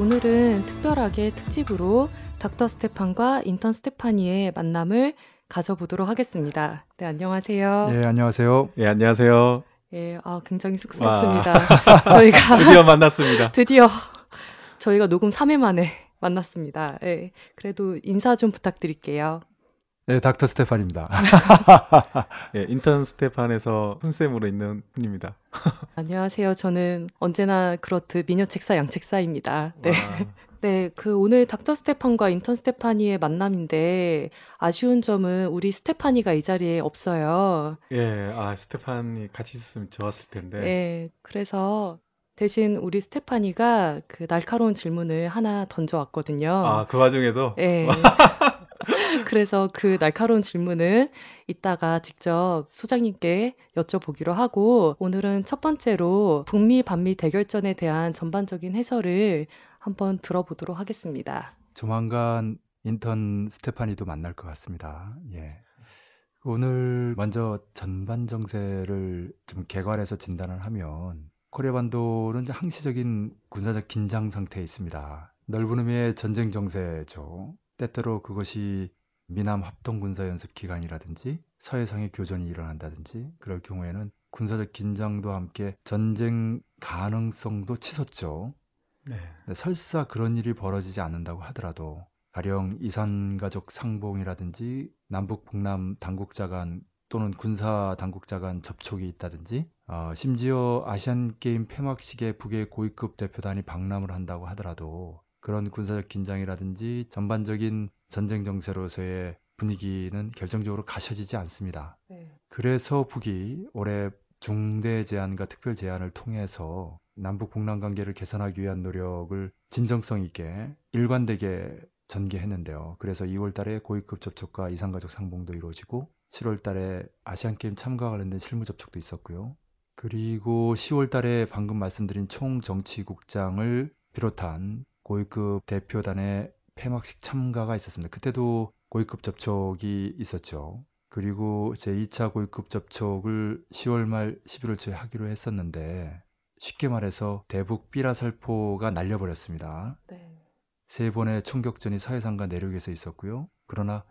네, 오늘은 특별하게 특집으로 닥터 스테판과 인턴 스테파니의 만남을 가져보도록 하겠습니다. 네, 안녕하세요. 예, 안녕하세요. 예, 안녕하세요. 예, 아, 굉장히 쑥스럽습니다. 저희가 드디어 만났습니다. 드디어 저희가 녹음 3회 만에 만났습니다. 예, 그래도 인사 좀 부탁드릴게요. 네, 닥터 스테판입니다. 예, 인턴 스테판에서 훈쌤으로 있는 분입니다. 안녕하세요. 저는 언제나 그렇듯 미녀 책사 양책사입니다. 네. 와, 네, 그 오늘 닥터 스테판과 인턴 스테파니의 만남인데 아쉬운 점은 우리 스테파니가 이 자리에 없어요. 예, 아 스테파니 같이 있었으면 좋았을 텐데. 네, 그래서 대신 우리 스테파니가 그 날카로운 질문을 하나 던져왔거든요. 아, 그 와중에도 네. 그래서 그 날카로운 질문은 이따가 직접 소장님께 여쭤보기로 하고 오늘은 첫 번째로 북미 반미 대결전에 대한 전반적인 해설을 한번 들어보도록 하겠습니다. 조만간 인턴 스테파니도 만날 것 같습니다. 예. 오늘 먼저 전반 정세를 좀 개괄해서 진단을 하면 코리아 반도는 항시적인 군사적 긴장 상태에 있습니다. 넓은 의미의 전쟁 정세죠. 때때로 그것이 미남 합동 군사 연습 기간이라든지 서해상의 교전이 일어난다든지 그럴 경우에는 군사적 긴장도 함께 전쟁 가능성도 치솟죠. 네. 네, 설사 그런 일이 벌어지지 않는다고 하더라도 가령 이산가족 상봉이라든지 남북 북남 당국자 간 또는 군사 당국자 간 접촉이 있다든지 어, 심지어 아시안 게임 폐막식에 북의 고위급 대표단이 방남을 한다고 하더라도 그런 군사적 긴장이라든지 전반적인 전쟁 정세로서의 분위기는 결정적으로 가셔지지 않습니다. 네. 그래서 북이 올해 중대 제안과 특별 제안을 통해서 남북 북남 관계를 개선하기 위한 노력을 진정성 있게 일관되게 전개했는데요. 그래서 2월 달에 고위급 접촉과 이산가족 상봉도 이루어지고 7월 달에 아시안 게임 참가와 관련된 실무 접촉도 있었고요. 그리고 10월 달에 방금 말씀드린 총정치국장을 비롯한 고위급 대표단의 폐막식 참가가 있었습니다. 그때도 고위급 접촉이 있었죠. 그리고 제 2차 고위급 접촉을 10월 말 11월 초에 하기로 했었는데 쉽게 말해서 대북 삐라살포가 날려버렸습니다. 네. 세 번의 총격전이 서해상과 내륙에서 있었고요. 그러나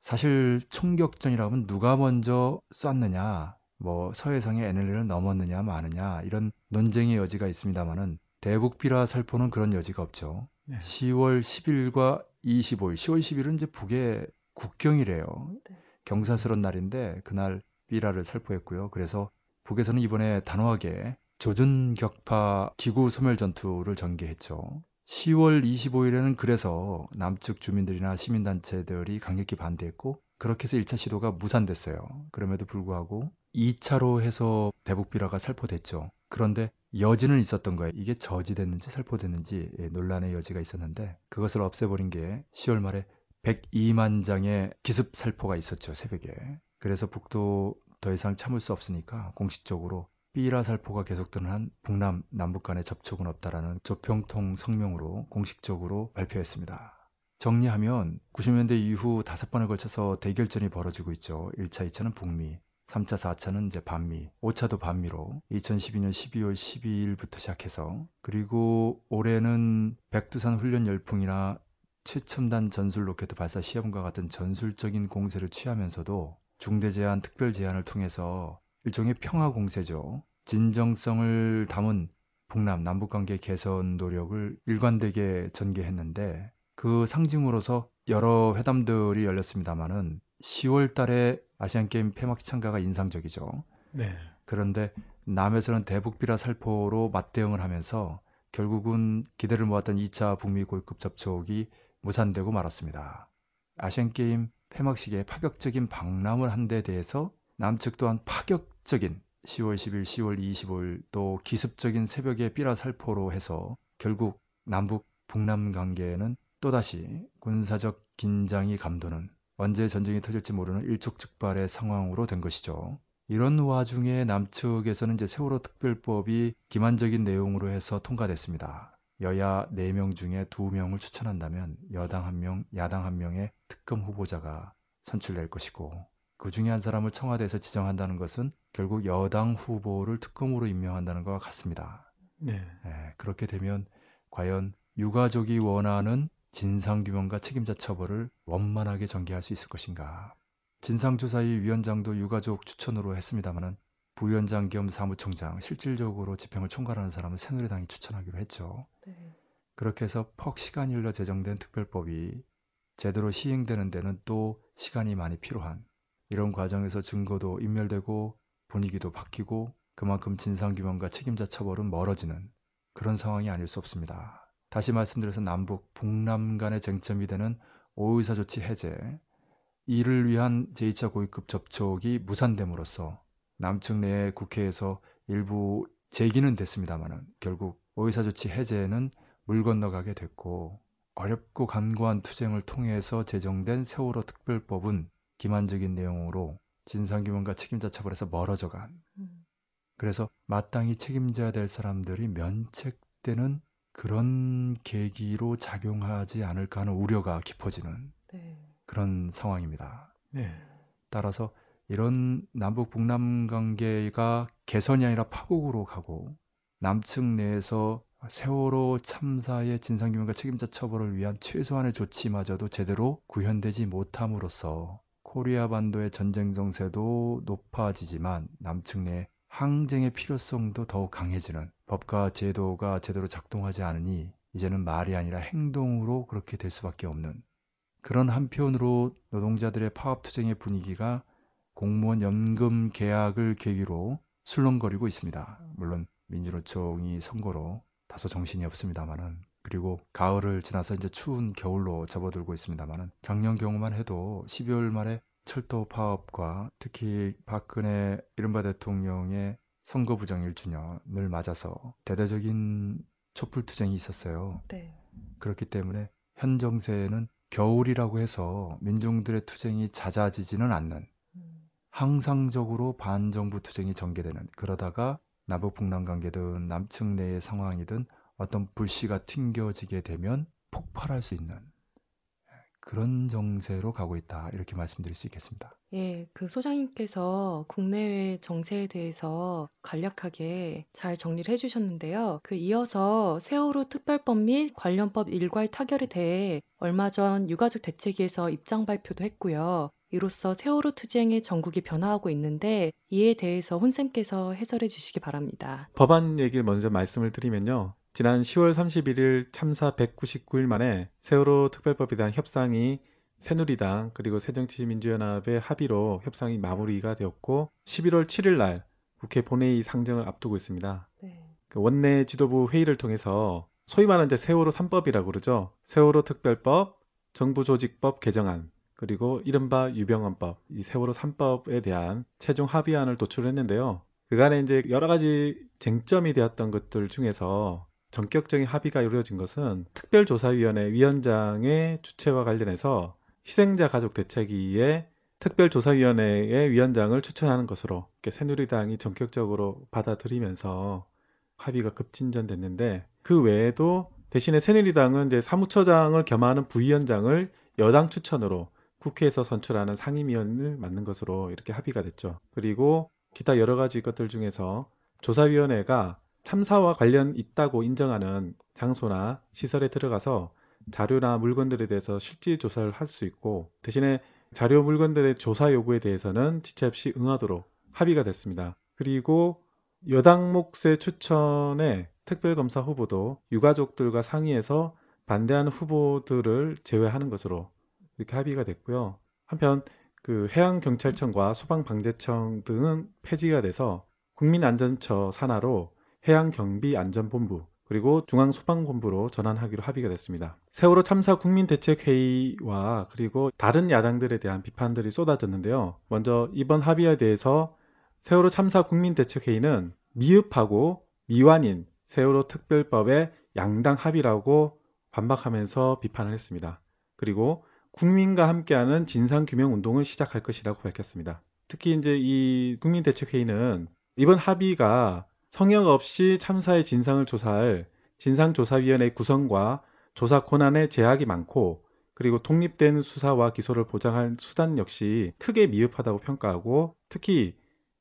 사실 총격전이라고 하면 누가 먼저 쐈느냐, 뭐 서해상의 NLL을 넘었느냐 마느냐 이런 논쟁의 여지가 있습니다만은 대북 삐라살포는 그런 여지가 없죠. 네. 10월 10일과 25일, 10월 10일은 이제 북의 국경이래요. 네. 경사스러운 날인데 그날 삐라를 살포했고요. 그래서 북에서는 이번에 단호하게 조준 격파 기구 소멸 전투를 전개했죠. 10월 25일에는 그래서 남측 주민들이나 시민단체들이 강력히 반대했고 그렇게 해서 1차 시도가 무산됐어요. 그럼에도 불구하고 2차로 해서 대북 비라가 살포됐죠. 그런데 여지는 있었던 거예요. 이게 저지됐는지 살포됐는지 예, 논란의 여지가 있었는데 그것을 없애버린 게 10월 말에 102만 장의 기습 살포가 있었죠. 새벽에. 그래서 북도 더 이상 참을 수 없으니까 공식적으로 삐라 살포가 계속되는 한 북남 남북 간의 접촉은 없다라는 조평통 성명으로 공식적으로 발표했습니다. 정리하면 90년대 이후 다섯 번에 걸쳐서 대결전이 벌어지고 있죠. 1차, 2차는 북미, 3차, 4차는 이제 반미, 5차도 반미로 2012년 12월 12일부터 시작해서 그리고 올해는 백두산 훈련 열풍이나 최첨단 전술 로켓 발사 시험과 같은 전술적인 공세를 취하면서도 중대 제안, 특별 제안을 통해서 일종의 평화 공세죠. 진정성을 담은 북남 남북 관계 개선 노력을 일관되게 전개했는데 그 상징으로서 여러 회담들이 열렸습니다마는 10월 달에 아시안 게임 폐막 참가가 인상적이죠. 네. 그런데 남에서는 대북 비라 살포로 맞대응을 하면서 결국은 기대를 모았던 2차 북미 고위급 접촉이 무산되고 말았습니다. 아시안 게임 폐막식에 파격적인 방남을 한 데 대해서 남측 또한 파격적인 10월 10일, 10월 25일 또 기습적인 새벽에 삐라 살포로 해서 결국 남북 북남 관계에는 또다시 군사적 긴장이 감도는 언제 전쟁이 터질지 모르는 일촉즉발의 상황으로 된 것이죠. 이런 와중에 남측에서는 이제 세월호 특별법이 기만적인 내용으로 해서 통과됐습니다. 여야 4명 중에 2명을 추천한다면 여당 1명, 야당 1명의 특검 후보자가 선출될 것이고 그 중에 한 사람을 청와대에서 지정한다는 것은 결국 여당 후보를 특검으로 임명한다는 것과 같습니다. 네. 예, 그렇게 되면 과연 유가족이 원하는 진상규명과 책임자 처벌을 원만하게 전개할 수 있을 것인가. 진상조사위 위원장도 유가족 추천으로 했습니다마는 부위원장 겸 사무총장, 실질적으로 집행을 총괄하는 사람은 새누리당이 추천하기로 했죠. 네. 그렇게 해서 퍽 시간이 흘러 제정된 특별법이 제대로 시행되는 데는 또 시간이 많이 필요한 이런 과정에서 증거도 인멸되고 분위기도 바뀌고 그만큼 진상규명과 책임자 처벌은 멀어지는 그런 상황이 아닐 수 없습니다. 다시 말씀드려서 남북, 북남 간의 쟁점이 되는 오의사 조치 해제, 이를 위한 제2차 고위급 접촉이 무산됨으로써 남측 내 국회에서 일부 제기는 됐습니다마는 결국 오의사 조치 해제는 물 건너가게 됐고 어렵고 간고한 투쟁을 통해서 제정된 세월호 특별법은 기만적인 내용으로 진상규명과 책임자 처벌에서 멀어져간 음. 그래서 마땅히 책임져야 될 사람들이 면책되는 그런 계기로 작용하지 않을까 하는 우려가 깊어지는 네. 그런 상황입니다. 네. 따라서 이런 남북 북남 관계가 개선이 아니라 파국으로 가고 남측 내에서 세월호 참사의 진상규명과 책임자 처벌을 위한 최소한의 조치마저도 제대로 구현되지 못함으로써 코리아 반도의 전쟁 정세도 높아지지만 남측 내 항쟁의 필요성도 더욱 강해지는 법과 제도가 제대로 작동하지 않으니 이제는 말이 아니라 행동으로 그렇게 될 수밖에 없는 그런 한편으로 노동자들의 파업 투쟁의 분위기가 공무원 연금 계약을 계기로 술렁거리고 있습니다. 물론 민주노총이 선거로 다소 정신이 없습니다만은 그리고 가을을 지나서 이제 추운 겨울로 접어들고 있습니다만은 작년 경우만 해도 12월 말에 철도 파업과 특히 박근혜 이른바 대통령의 선거 부정 1주년을 맞아서 대대적인 촛불 투쟁이 있었어요. 네. 그렇기 때문에 현 정세에는 겨울이라고 해서 민중들의 투쟁이 잦아지지는 않는 음. 항상적으로 반정부 투쟁이 전개되는 그러다가 남북 북남 관계든 남측 내의 상황이든 어떤 불씨가 튕겨지게 되면 폭발할 수 있는 그런 정세로 가고 있다 이렇게 말씀드릴 수 있겠습니다. 예, 그 소장님께서 국내외 정세에 대해서 간략하게 잘 정리를 해주셨는데요. 그 이어서 세월호 특별법 및 관련법 일괄 타결에 대해 얼마 전 유가족 대책위에서 입장 발표도 했고요. 이로써 세월호 투쟁의 전국이 변화하고 있는데 이에 대해서 혼쌤께서 해설해 주시기 바랍니다. 법안 얘기를 먼저 말씀을 드리면요. 지난 10월 31일 참사 199일 만에 세월호 특별법에 대한 협상이 새누리당 그리고 새정치민주연합의 합의로 협상이 마무리가 되었고 11월 7일 날 국회 본회의 상정을 앞두고 있습니다. 네. 그 원내 지도부 회의를 통해서 소위 말하는 이제 세월호 3법이라고 그러죠. 세월호 특별법, 정부조직법 개정안, 그리고 이른바 유병헌법, 이 세월호 3법에 대한 최종 합의안을 도출했는데요. 그간에 이제 여러 가지 쟁점이 되었던 것들 중에서 전격적인 합의가 이루어진 것은 특별조사위원회 위원장의 주체와 관련해서 희생자 가족 대책위의 특별조사위원회의 위원장을 추천하는 것으로 새누리당이 전격적으로 받아들이면서 합의가 급진전됐는데 그 외에도 대신에 새누리당은 이제 사무처장을 겸하는 부위원장을 여당 추천으로 국회에서 선출하는 상임위원을 맡는 것으로 이렇게 합의가 됐죠. 그리고 기타 여러 가지 것들 중에서 조사위원회가 참사와 관련 있다고 인정하는 장소나 시설에 들어가서 자료나 물건들에 대해서 실질 조사를 할 수 있고 대신에 자료 물건들의 조사 요구에 대해서는 지체 없이 응하도록 합의가 됐습니다. 그리고 여당 몫의 추천에 특별검사 후보도 유가족들과 상의해서 반대하는 후보들을 제외하는 것으로 이렇게 합의가 됐고요. 한편 그 해양경찰청과 소방방재청 등은 폐지가 돼서 국민안전처 산하로 해양경비안전본부 그리고 중앙소방본부로 전환하기로 합의가 됐습니다. 세월호 참사 국민대책회의와 그리고 다른 야당들에 대한 비판들이 쏟아졌는데요. 먼저 이번 합의에 대해서 세월호 참사 국민대책회의는 미흡하고 미완인 세월호 특별법의 양당 합의라고 반박하면서 비판을 했습니다. 그리고 국민과 함께하는 진상규명 운동을 시작할 것이라고 밝혔습니다. 특히 이제 이 국민대책회의는 이번 합의가 성역 없이 참사의 진상을 조사할 진상조사위원회 구성과 조사 권한의 제약이 많고 그리고 독립된 수사와 기소를 보장할 수단 역시 크게 미흡하다고 평가하고 특히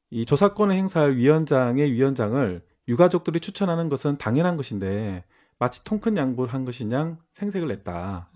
이 조사권을 행사할 위원장의 위원장을 유가족들이 추천하는 것은 당연한 것인데 마치 통큰 양보를 한 것이냐 생색을 냈다.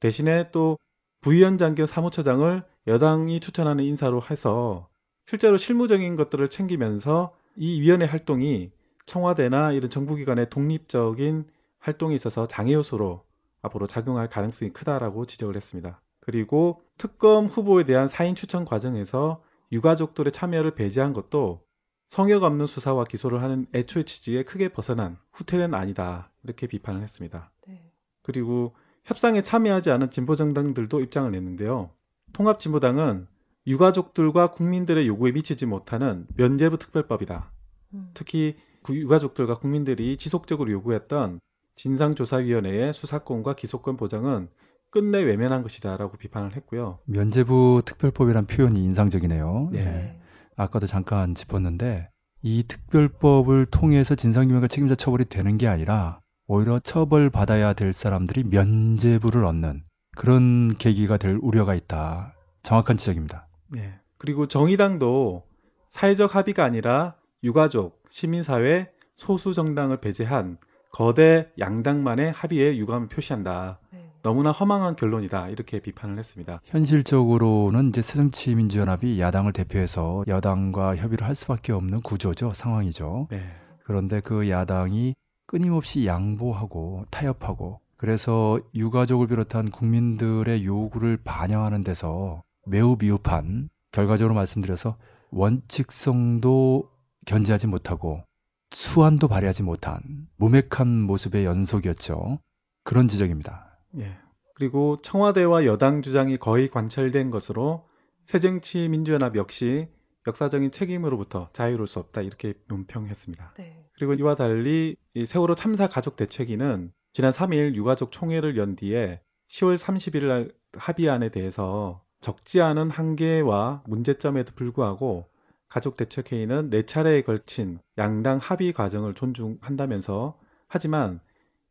대신에 또 부위원장 겸 사무처장을 여당이 추천하는 인사로 해서 실제로 실무적인 것들을 챙기면서 이 위원회 활동이 청와대나 이런 정부기관의 독립적인 활동에 있어서 장애 요소로 앞으로 작용할 가능성이 크다라고 지적을 했습니다. 그리고 특검 후보에 대한 사인 추천 과정에서 유가족들의 참여를 배제한 것도 성역 없는 수사와 기소를 하는 애초의 취지에 크게 벗어난 후퇴는 아니다. 이렇게 비판을 했습니다. 네. 그리고 협상에 참여하지 않은 진보정당들도 입장을 냈는데요. 통합진보당은 유가족들과 국민들의 요구에 미치지 못하는 면제부 특별법이다. 음. 특히 그 유가족들과 국민들이 지속적으로 요구했던 진상조사위원회의 수사권과 기소권 보장은 끝내 외면한 것이다라고 비판을 했고요. 면제부 특별법이란 표현이 인상적이네요. 네. 네. 아까도 잠깐 짚었는데 이 특별법을 통해서 진상규명과 책임자 처벌이 되는 게 아니라 오히려 처벌받아야 될 사람들이 면제부를 얻는 그런 계기가 될 우려가 있다. 정확한 지적입니다. 네. 그리고 정의당도 사회적 합의가 아니라 유가족, 시민사회, 소수 정당을 배제한 거대 양당만의 합의에 유감을 표시한다. 네. 너무나 허망한 결론이다. 이렇게 비판을 했습니다. 현실적으로는 이제 새정치민주연합이 야당을 대표해서 여당과 협의를 할 수밖에 없는 구조죠, 상황이죠. 네. 그런데 그 야당이 끊임없이 양보하고 타협하고 그래서 유가족을 비롯한 국민들의 요구를 반영하는 데서 매우 미흡한 결과적으로 말씀드려서 원칙성도 견지하지 못하고 수완도 발휘하지 못한 무맥한 모습의 연속이었죠. 그런 지적입니다. 예. 그리고 청와대와 여당 주장이 거의 관철된 것으로 새정치민주연합 역시 역사적인 책임으로부터 자유로울 수 없다 이렇게 논평했습니다. 네. 그리고 이와 달리 이 세월호 참사 가족 대책위는 지난 3일 유가족 총회를 연 뒤에 10월 30일 날 합의안에 대해서 적지 않은 한계와 문제점에도 불구하고 가족 대책회의는 네 차례에 걸친 양당 합의 과정을 존중한다면서 하지만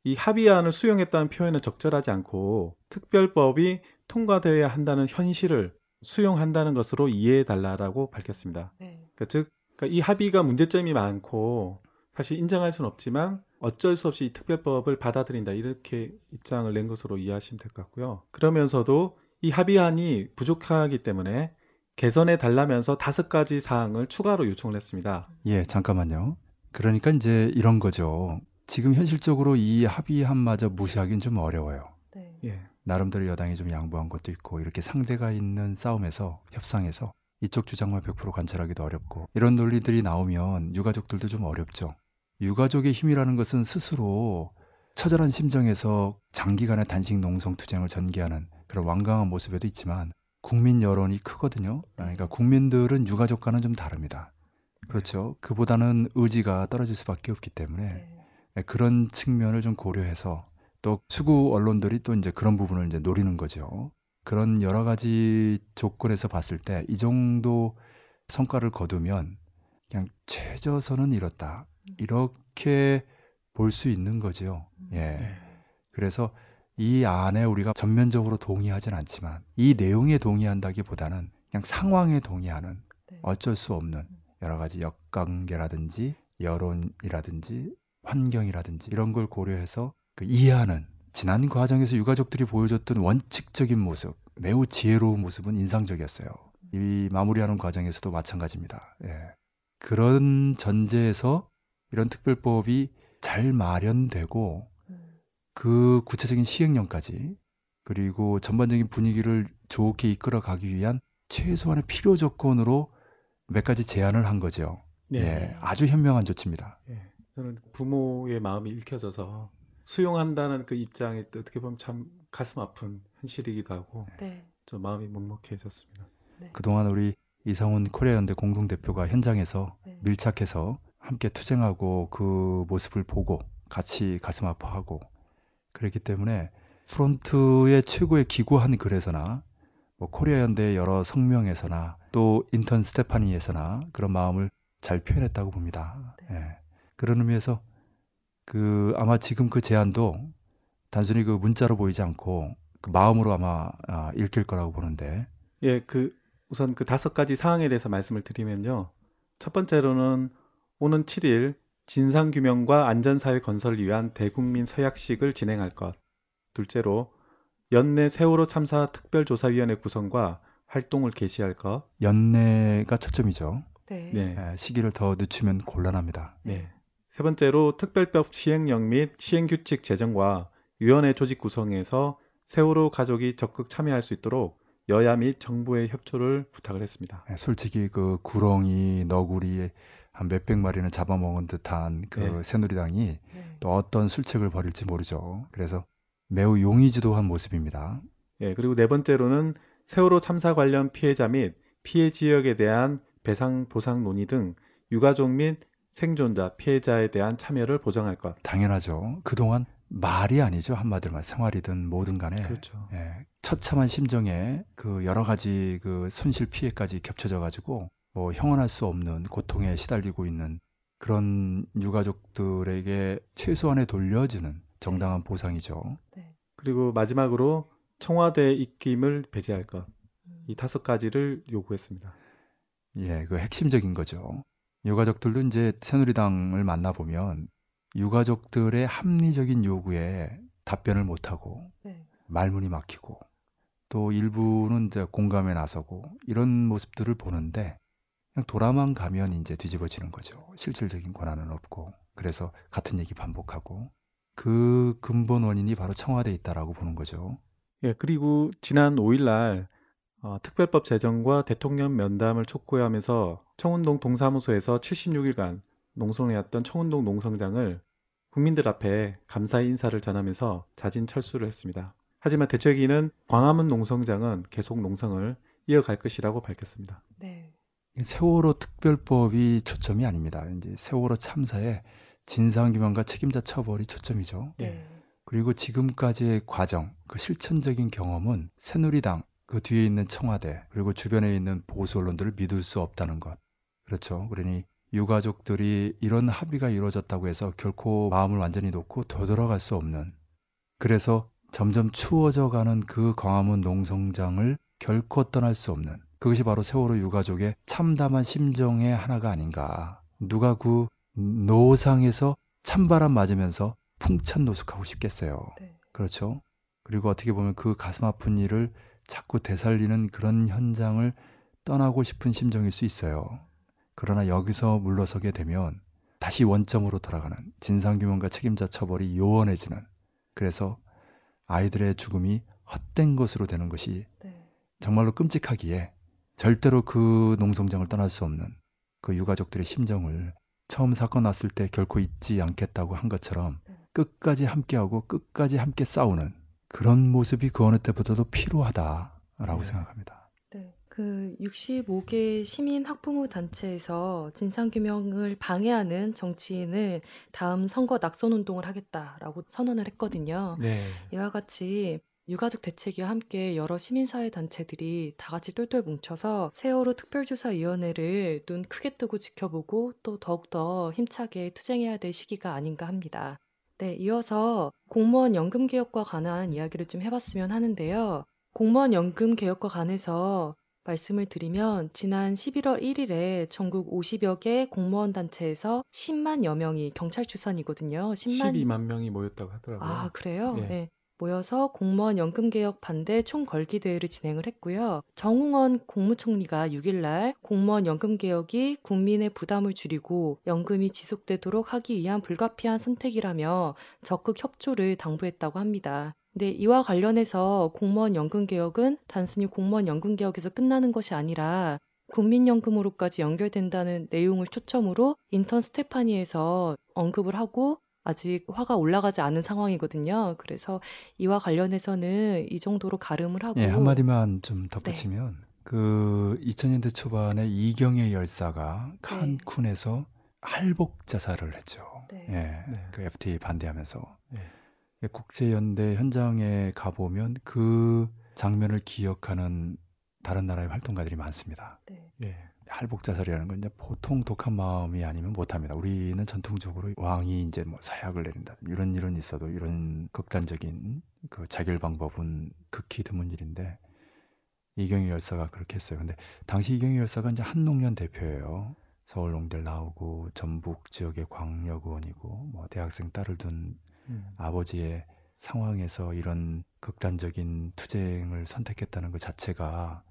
이 합의안을 수용했다는 표현은 적절하지 않고 특별법이 통과되어야 한다는 현실을 수용한다는 것으로 이해해 달라라고 밝혔습니다. 네. 그러니까 즉, 그러니까 이 합의가 문제점이 많고 사실 인정할 수는 없지만 어쩔 수 없이 이 특별법을 받아들인다 이렇게 입장을 낸 것으로 이해하시면 될 것 같고요. 그러면서도 이 합의안이 부족하기 때문에 개선해 달라면서 다섯 가지 사항을 추가로 요청을 했습니다. 예, 잠깐만요. 그러니까 이제 이런 거죠. 지금 현실적으로 이 합의안마저 무시하기는 좀 어려워요. 네. 예, 나름대로 여당이 좀 양보한 것도 있고 이렇게 상대가 있는 싸움에서 협상에서 이쪽 주장만 100% 관철하기도 어렵고 이런 논리들이 나오면 유가족들도 좀 어렵죠. 유가족의 힘이라는 것은 스스로 처절한 심정에서 장기간의 단식 농성 투쟁을 전개하는 그런 완강한 모습에도 있지만 국민 여론이 크거든요. 그러니까 국민들은 유가족과는 좀 다릅니다. 그렇죠. 그보다는 의지가 떨어질 수밖에 없기 때문에 네. 그런 측면을 좀 고려해서 또 수구 언론들이 또 이제 그런 부분을 이제 노리는 거죠. 그런 여러 가지 조건에서 봤을 때 이 정도 성과를 거두면 그냥 최저선은 이렇다. 이렇게 볼 수 있는 거죠. 예. 네. 그래서 이 안에 우리가 전면적으로 동의하진 않지만 이 내용에 동의한다기보다는 그냥 상황에 동의하는 네. 어쩔 수 없는 여러 가지 역관계라든지 여론이라든지 환경이라든지 이런 걸 고려해서 그 이해하는 지난 과정에서 유가족들이 보여줬던 원칙적인 모습, 매우 지혜로운 모습은 인상적이었어요. 이 마무리하는 과정에서도 마찬가지입니다. 예. 그런 전제에서 이런 특별법이 잘 마련되고 음. 그 구체적인 시행령까지 그리고 전반적인 분위기를 좋게 이끌어 가기 위한 최소한의 필요 조건으로 몇 가지 제안을 한 거죠. 네. 예, 아주 현명한 조치입니다. 예. 저는 부모의 마음이 읽혀져서 수용한다는 그 입장이 또 어떻게 보면 참 가슴 아픈 현실이기도 하고 네. 좀 마음이 먹먹해졌습니다. 그동안 우리 이상훈 코리아연대 공동대표가 현장에서 네. 밀착해서 함께 투쟁하고 그 모습을 보고 같이 가슴 아파하고 그랬기 때문에 프론트의 최근에 기고한 글에서나 뭐 코리아 연대의 여러 성명에서나 또 인턴 스테파니에서나 그런 마음을 잘 표현했다고 봅니다. 네. 예. 그런 의미에서 그 아마 지금 그 제안도 단순히 그 문자로 보이지 않고 그 마음으로 아마 아, 읽힐 거라고 보는데 예, 그 우선 그 다섯 가지 사항에 대해서 말씀을 드리면요. 첫 번째로는 오는 7일 진상 규명과 안전사회 건설을 위한 대국민 서약식을 진행할 것. 둘째로 연내 세월호 참사 특별조사위원회 구성과 활동을 개시할 것. 연내가 초점이죠. 네. 네. 예, 시기를 더 늦추면 곤란합니다. 네. 세 번째로 특별법 시행령 및 시행규칙 제정과 위원회 조직 구성에서 세월호 가족이 적극 참여할 수 있도록 여야 및 정부의 협조를 부탁을 했습니다. 예, 솔직히 그 구렁이, 너구리 한 몇백 마리는 잡아먹은 듯한 그 네. 새누리당이 네. 또 어떤 술책을 벌일지 모르죠. 그래서 매우 용의주도한 모습입니다. 예, 그리고 네 번째로는 세월호 참사 관련 피해자 및 피해 지역에 대한 배상 보상 논의 등 유가족 및 생존자 피해자에 대한 참여를 보장할 것. 당연하죠. 그동안 말이 아니죠. 한마디로 말 생활이든 뭐든 간에 그렇죠. 예, 처참한 심정에 그 여러 가지 그 손실 피해까지 겹쳐져 가지고 뭐 형언할 수 없는 고통에 시달리고 있는 그런 유가족들에게 최소한의 돌려주는 정당한 보상이죠. 네. 그리고 마지막으로 청와대 입김을 배제할 것. 음. 이 다섯 가지를 요구했습니다. 예, 그 핵심적인 거죠. 유가족들도 이제 새누리당을 만나보면 유가족들의 합리적인 요구에 답변을 못하고 네. 말문이 막히고 또 일부는 이제 공감에 나서고 이런 모습들을 보는데 그냥 돌아만 가면 이제 뒤집어지는 거죠. 실질적인 권한은 없고 그래서 같은 얘기 반복하고 그 근본 원인이 바로 청와대에 있다라고 보는 거죠. 예, 그리고 지난 5일날 어, 특별법 제정과 대통령 면담을 촉구하면서 청운동 동사무소에서 76일간 농성해왔던 청운동 농성장을 국민들 앞에 감사의 인사를 전하면서 자진 철수를 했습니다. 하지만 대책위는 광화문 농성장은 계속 농성을 이어갈 것이라고 밝혔습니다. 네. 세월호 특별법이 초점이 아닙니다. 이제 세월호 참사의 진상규명과 책임자 처벌이 초점이죠. 네. 그리고 지금까지의 과정, 그 실천적인 경험은 새누리당, 그 뒤에 있는 청와대, 그리고 주변에 있는 보수 언론들을 믿을 수 없다는 것. 그렇죠. 그러니 유가족들이 이런 합의가 이루어졌다고 해서 결코 마음을 완전히 놓고 되돌아갈 수 없는. 그래서 점점 추워져 가는 그 광화문 농성장을 결코 떠날 수 없는. 그것이 바로 세월호 유가족의 참담한 심정의 하나가 아닌가. 누가 그 노상에서 찬바람 맞으면서 풍찬 노숙하고 싶겠어요. 네. 그렇죠. 그리고 어떻게 보면 그 가슴 아픈 일을 자꾸 되살리는 그런 현장을 떠나고 싶은 심정일 수 있어요. 그러나 여기서 물러서게 되면 다시 원점으로 돌아가는 진상규명과 책임자 처벌이 요원해지는 그래서 아이들의 죽음이 헛된 것으로 되는 것이 네. 정말로 끔찍하기에 절대로 그 농성장을 떠날 수 없는 그 유가족들의 심정을 처음 사건 났을 때 결코 잊지 않겠다고 한 것처럼 끝까지 함께하고 끝까지 함께 싸우는 그런 모습이 그 어느 때보다도 필요하다라고 네. 생각합니다. 네. 그 65개 시민 학부모 단체에서 진상규명을 방해하는 정치인을 다음 선거 낙선 운동을 하겠다라고 선언을 했거든요. 네. 이와 같이 유가족 대책위와 함께 여러 시민사회 단체들이 다 같이 똘똘 뭉쳐서 세월호 특별조사위원회를 눈 크게 뜨고 지켜보고 또 더욱더 힘차게 투쟁해야 될 시기가 아닌가 합니다. 네, 이어서 공무원 연금 개혁과 관한 이야기를 좀 해봤으면 하는데요. 공무원 연금 개혁과 관해서 말씀을 드리면 지난 11월 1일에 전국 50여 개 공무원 단체에서 10만여 명이 경찰 추산이거든요. 10만 12만 명이 모였다고 하더라고요. 아, 그래요? 예. 네. 모여서 공무원 연금 개혁 반대 총걸기 대회를 진행을 했고요. 정웅원 국무총리가 6일날 공무원 연금 개혁이 국민의 부담을 줄이고 연금이 지속되도록 하기 위한 불가피한 선택이라며 적극 협조를 당부했다고 합니다. 근데 이와 관련해서 공무원 연금 개혁은 단순히 공무원 연금 개혁에서 끝나는 것이 아니라 국민연금으로까지 연결된다는 내용을 초점으로 인턴 스테파니에서 언급을 하고 아직 화가 올라가지 않은 상황이거든요. 그래서 이와 관련해서는 이 정도로 가름을 하고 예, 한마디만 좀 덧붙이면 그 2000년대 초반에 이경의 열사가 칸쿤에서 할복 자살을 했죠. 네. 예, 네. 그 FTA 반대하면서 네. 국제연대 현장에 가보면 그 장면을 기억하는 다른 나라의 활동가들이 많습니다. 네. 예. 할복 자살이라는 건 이제 보통 독한 마음이 아니면 못합니다. 우리는 전통적으로 왕이 이제 뭐 사약을 내린다 이런 일은 있어도 이런 극단적인 그 자결 방법은 극히 드문 일인데 이경희 열사가 그렇게 했어요. 근데 당시 이경희 열사가 이제 한농련 대표예요. 서울 농대를 나오고 전북 지역의 광역 의원이고 뭐 대학생 딸을 둔 음. 아버지의 상황에서 이런 극단적인 투쟁을 선택했다는 것 자체가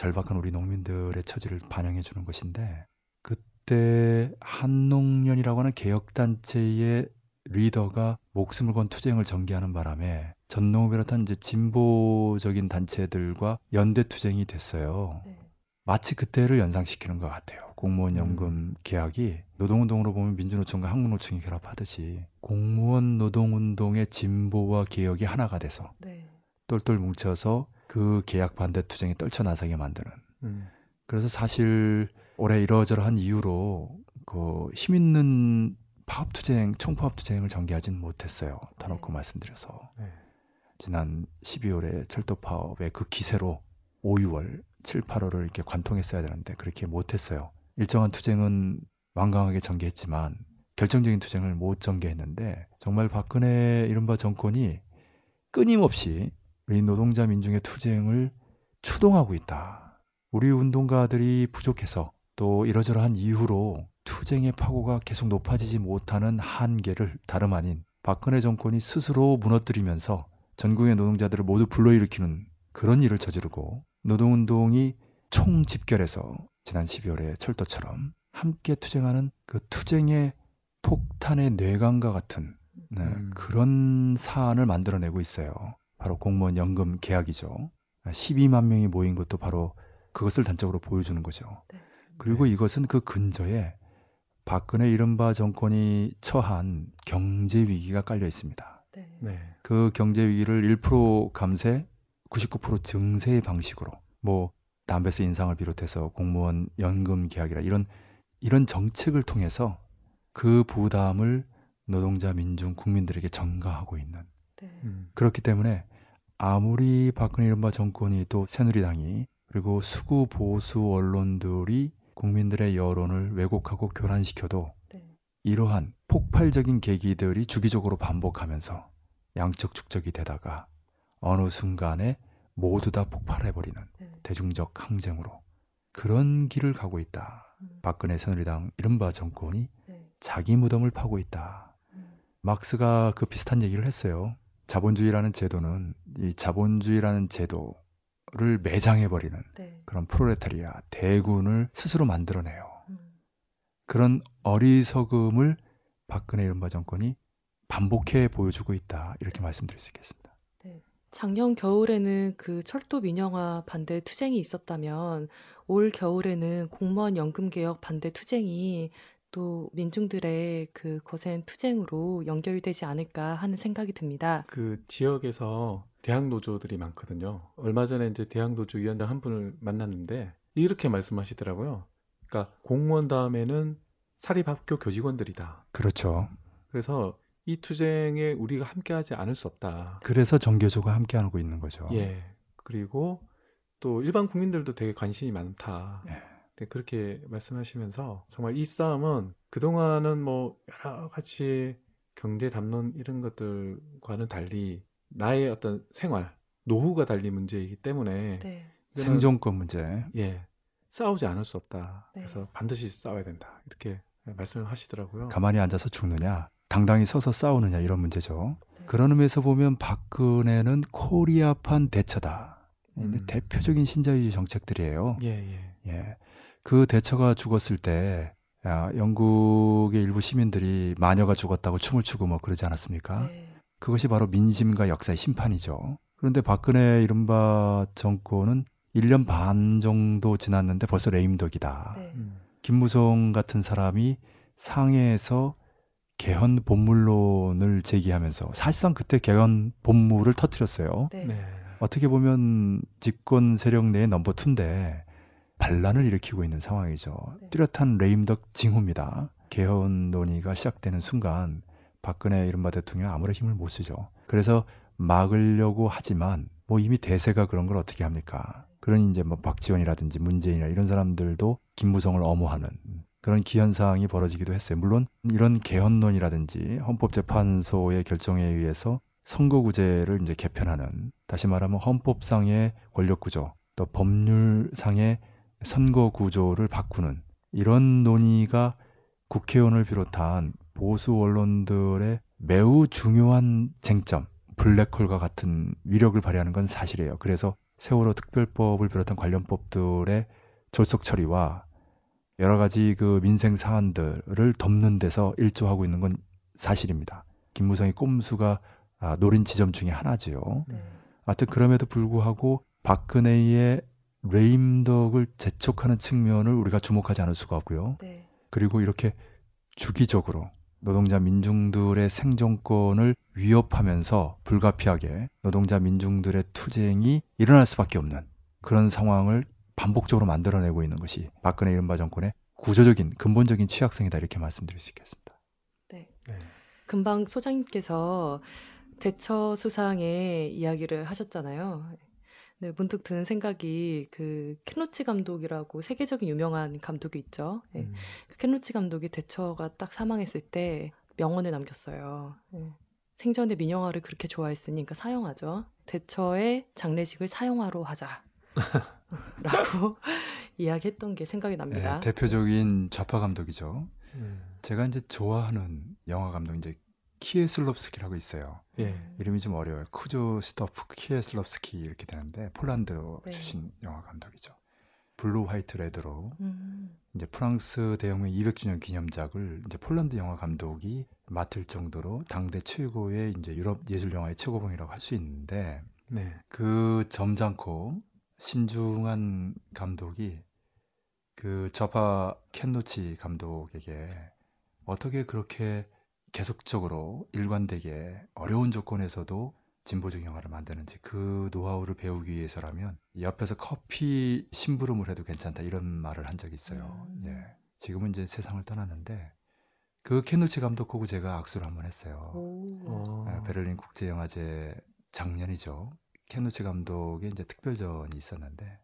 절박한 우리 농민들의 처지를 반영해 주는 것인데 그때 한농련이라고 하는 개혁단체의 리더가 목숨을 건 투쟁을 전개하는 바람에 전농을 비롯한 이제 진보적인 단체들과 연대 투쟁이 됐어요. 네. 마치 그때를 연상시키는 것 같아요. 공무원 연금 음. 계약이 노동운동으로 보면 민주노총과 한국노총이 결합하듯이 공무원 노동운동의 진보와 개혁이 하나가 돼서 네. 똘똘 뭉쳐서 그 계약 반대 투쟁에 떨쳐나서게 만드는. 음. 그래서 사실 올해 이러저러한 이유로 그 힘 있는 파업 투쟁, 총파업 투쟁을 전개하진 못했어요. 터놓고 네. 말씀드려서 네. 지난 12월에 철도 파업의 그 기세로 5, 6월, 7, 8월을 이렇게 관통했어야 되는데 그렇게 못했어요. 일정한 투쟁은 완강하게 전개했지만 결정적인 투쟁을 못 전개했는데 정말 박근혜 이른바 정권이 끊임없이 우리 노동자 민중의 투쟁을 추동하고 있다. 우리 운동가들이 부족해서 또 이러저러한 이유로 투쟁의 파고가 계속 높아지지 못하는 한계를 다름 아닌 박근혜 정권이 스스로 무너뜨리면서 전국의 노동자들을 모두 불러일으키는 그런 일을 저지르고 노동운동이 총 집결해서 지난 12월에 철도처럼 함께 투쟁하는 그 투쟁의 폭탄의 뇌관과 같은 네, 음. 그런 사안을 만들어내고 있어요. 바로 공무원 연금 계약이죠. 12만 명이 모인 것도 바로 그것을 단적으로 보여주는 거죠. 네. 그리고 네. 이것은 그 근저에 박근혜 이른바 정권이 처한 경제 위기가 깔려 있습니다. 네. 네. 그 경제 위기를 1% 감세, 99% 증세의 방식으로 뭐 담배세 인상을 비롯해서 공무원 연금 계약이라 이런 이런 정책을 통해서 그 부담을 노동자 민중 국민들에게 전가하고 있는 네. 음. 그렇기 때문에 아무리 박근혜 이른바 정권이 또 새누리당이 그리고 수구 보수 언론들이 국민들의 여론을 왜곡하고 교란시켜도 네. 이러한 폭발적인 계기들이 주기적으로 반복하면서 양적 축적이 되다가 어느 순간에 모두 다 폭발해버리는 네. 대중적 항쟁으로 그런 길을 가고 있다. 음. 박근혜 새누리당 이른바 정권이 네. 자기 무덤을 파고 있다. 음. 막스가 그 비슷한 얘기를 했어요. 자본주의라는 제도는 이 자본주의라는 제도를 매장해버리는 네. 그런 프로레타리아 대군을 스스로 만들어내요. 음. 그런 어리석음을 박근혜 이른바 정권이 반복해 보여주고 있다. 이렇게 말씀드릴 수 있겠습니다. 작년 겨울에는 그 철도 민영화 반대 투쟁이 있었다면 올 겨울에는 공무원 연금 개혁 반대 투쟁이 또 민중들의 그 거센 투쟁으로 연결되지 않을까 하는 생각이 듭니다. 그 지역에서 대학 노조들이 많거든요. 얼마 전에 이제 대학 노조 위원장 한 분을 만났는데 이렇게 말씀하시더라고요. 그러니까 공무원 다음에는 사립학교 교직원들이다. 그렇죠. 그래서 이 투쟁에 우리가 함께하지 않을 수 없다. 그래서 정교조가 함께하고 있는 거죠. 예. 그리고 또 일반 국민들도 되게 관심이 많다. 예. 네, 그렇게 말씀하시면서 정말 이 싸움은 그동안은 뭐 여러 가지 경제 담론 이런 것들과는 달리 나의 어떤 생활, 노후가 달린 문제이기 때문에 네. 생존권 문제. 예. 싸우지 않을 수 없다. 네. 그래서 반드시 싸워야 된다. 이렇게 말씀을 하시더라고요. 가만히 앉아서 죽느냐, 당당히 서서 싸우느냐 이런 문제죠. 네. 그런 의미에서 보면 박근혜는 코리아판 대처다. 음. 대표적인 신자유주의 정책들이에요. 예, 예. 예. 그 대처가 죽었을 때 야, 영국의 일부 시민들이 마녀가 죽었다고 춤을 추고 뭐 그러지 않았습니까? 네. 그것이 바로 민심과 역사의 심판이죠. 그런데 박근혜 이른바 정권은 1년 반 정도 지났는데 벌써 레임덕이다. 네. 음. 김무성 같은 사람이 상해에서 개헌 본물론을 제기하면서 사실상 그때 개헌 본물을 터뜨렸어요. 네. 네. 어떻게 보면 집권 세력 내의 넘버 투인데 반란을 일으키고 있는 상황이죠. 네. 뚜렷한 레임덕 징후입니다. 개헌 논의가 시작되는 순간 박근혜 이른바 대통령 아무런 힘을 못 쓰죠. 그래서 막으려고 하지만 뭐 이미 대세가 그런 걸 어떻게 합니까? 그러니 이제 뭐 박지원이라든지 문재인이나 이런 사람들도 김무성을 엄호하는 그런 기현상이 벌어지기도 했어요. 물론 이런 개헌론이라든지 헌법재판소의 결정에 의해서 선거구제를 이제 개편하는 다시 말하면 헌법상의 권력구조 또 법률상의 선거 구조를 바꾸는 이런 논의가 국회의원을 비롯한 보수 언론들의 매우 중요한 쟁점, 블랙홀과 같은 위력을 발휘하는 건 사실이에요. 그래서 세월호 특별법을 비롯한 관련 법들의 졸속 처리와 여러 가지 그 민생 사안들을 덮는 데서 일조하고 있는 건 사실입니다. 김무성의 꼼수가 아, 노린 지점 중에 하나지요. 네. 하여튼 그럼에도 불구하고 박근혜의 레임덕을 재촉하는 측면을 우리가 주목하지 않을 수가 없고요. 네. 그리고 이렇게 주기적으로 노동자 민중들의 생존권을 위협하면서 불가피하게 노동자 민중들의 투쟁이 일어날 수밖에 없는 그런 상황을 반복적으로 만들어내고 있는 것이 박근혜 이른바 정권의 구조적인 근본적인 취약성이다 이렇게 말씀드릴 수 있겠습니다. 네. 금방 소장님께서 대처 수상의 이야기를 하셨잖아요. 네, 문득 드는 생각이 그 켄로치 감독이라고 세계적인 유명한 감독이 있죠. 네, 음. 그 켄로치 감독이 대처가 딱 사망했을 때 명언을 남겼어요. 네. 생전에 민영화를 그렇게 좋아했으니 그러니까 사형하죠. 대처의 장례식을 사형화로 하자. 라고 이야기했던 게 생각이 납니다. 예, 대표적인 좌파 감독이죠. 음. 제가 이제 좋아하는 영화 감독 이제 키에슬롭스키라고 있어요. 예. 이름이 좀 어려워요. 크쥐스토프 키에슬롭스키 이렇게 되는데 폴란드 네. 출신 영화 감독이죠. Blue White Red로 음, 이제 프랑스 대혁명 200주년 기념작을 이제 폴란드 영화 감독이 맡을 정도로 당대 최고의 이제 유럽 예술 영화의 최고봉이라고 할 수 있는데 네. 그 점잖고 신중한 감독이 그 좌파 켄노치 감독에게 어떻게 그렇게 계속적으로 일관되게 어려운 조건에서도 진보적 영화를 만드는지 그 노하우를 배우기 위해서라면 옆에서 커피 심부름을 해도 괜찮다 이런 말을 한 적이 있어요. 음. 예. 지금은 이제 세상을 떠났는데 그 켄노치 감독하고 제가 악수를 한번 했어요. 오, 어. 아, 베를린 국제 영화제 작년이죠. 켄노치 감독의 이제 특별전이 있었는데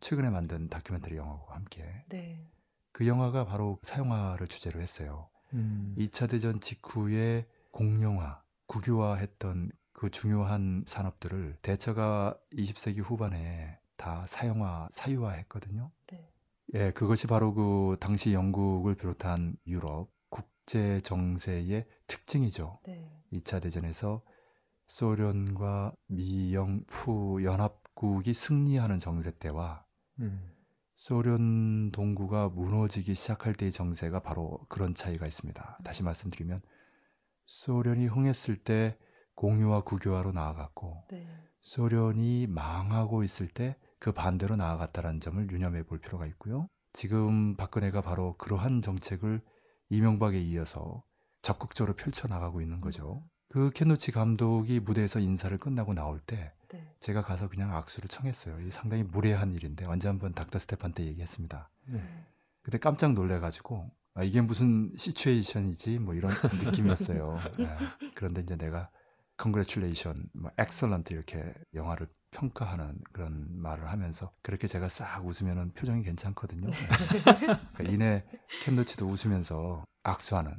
최근에 만든 다큐멘터리 영화와 함께 네. 그 영화가 바로 사용화를 주제로 했어요. 음. 2차 대전 직후에 공영화, 국유화했던 그 중요한 산업들을 대처가 20세기 후반에 다 사용화, 사유화했거든요. 네. 예, 그것이 바로 그 당시 영국을 비롯한 유럽 국제 정세의 특징이죠. 네. 2차 대전에서 소련과 미영 푸 연합국이 승리하는 정세 때와 음. 소련 동구가 무너지기 시작할 때의 정세가 바로 그런 차이가 있습니다. 다시 말씀드리면 소련이 흥했을 때 공유와 국유화로 나아갔고 네. 소련이 망하고 있을 때 그 반대로 나아갔다는 점을 유념해 볼 필요가 있고요. 지금 박근혜가 바로 그러한 정책을 이명박에 이어서 적극적으로 펼쳐나가고 있는 거죠. 그 켄 로치 감독이 무대에서 인사를 끝나고 나올 때 네. 제가 가서 그냥 악수를 청했어요. 이 상당히 무례한 일인데 언제 한번 닥터 스테판 때 얘기했습니다. 네. 그때 깜짝 놀래가지고 아, 이게 무슨 시츄에이션이지 뭐 이런 느낌이었어요. 네. 그런데 이제 내가 congratulation, 뭐 excellent 이렇게 영화를 평가하는 그런 말을 하면서 그렇게 제가 싹 웃으면은 표정이 괜찮거든요. 네. 그러니까 이내 켄도치도 웃으면서 악수하는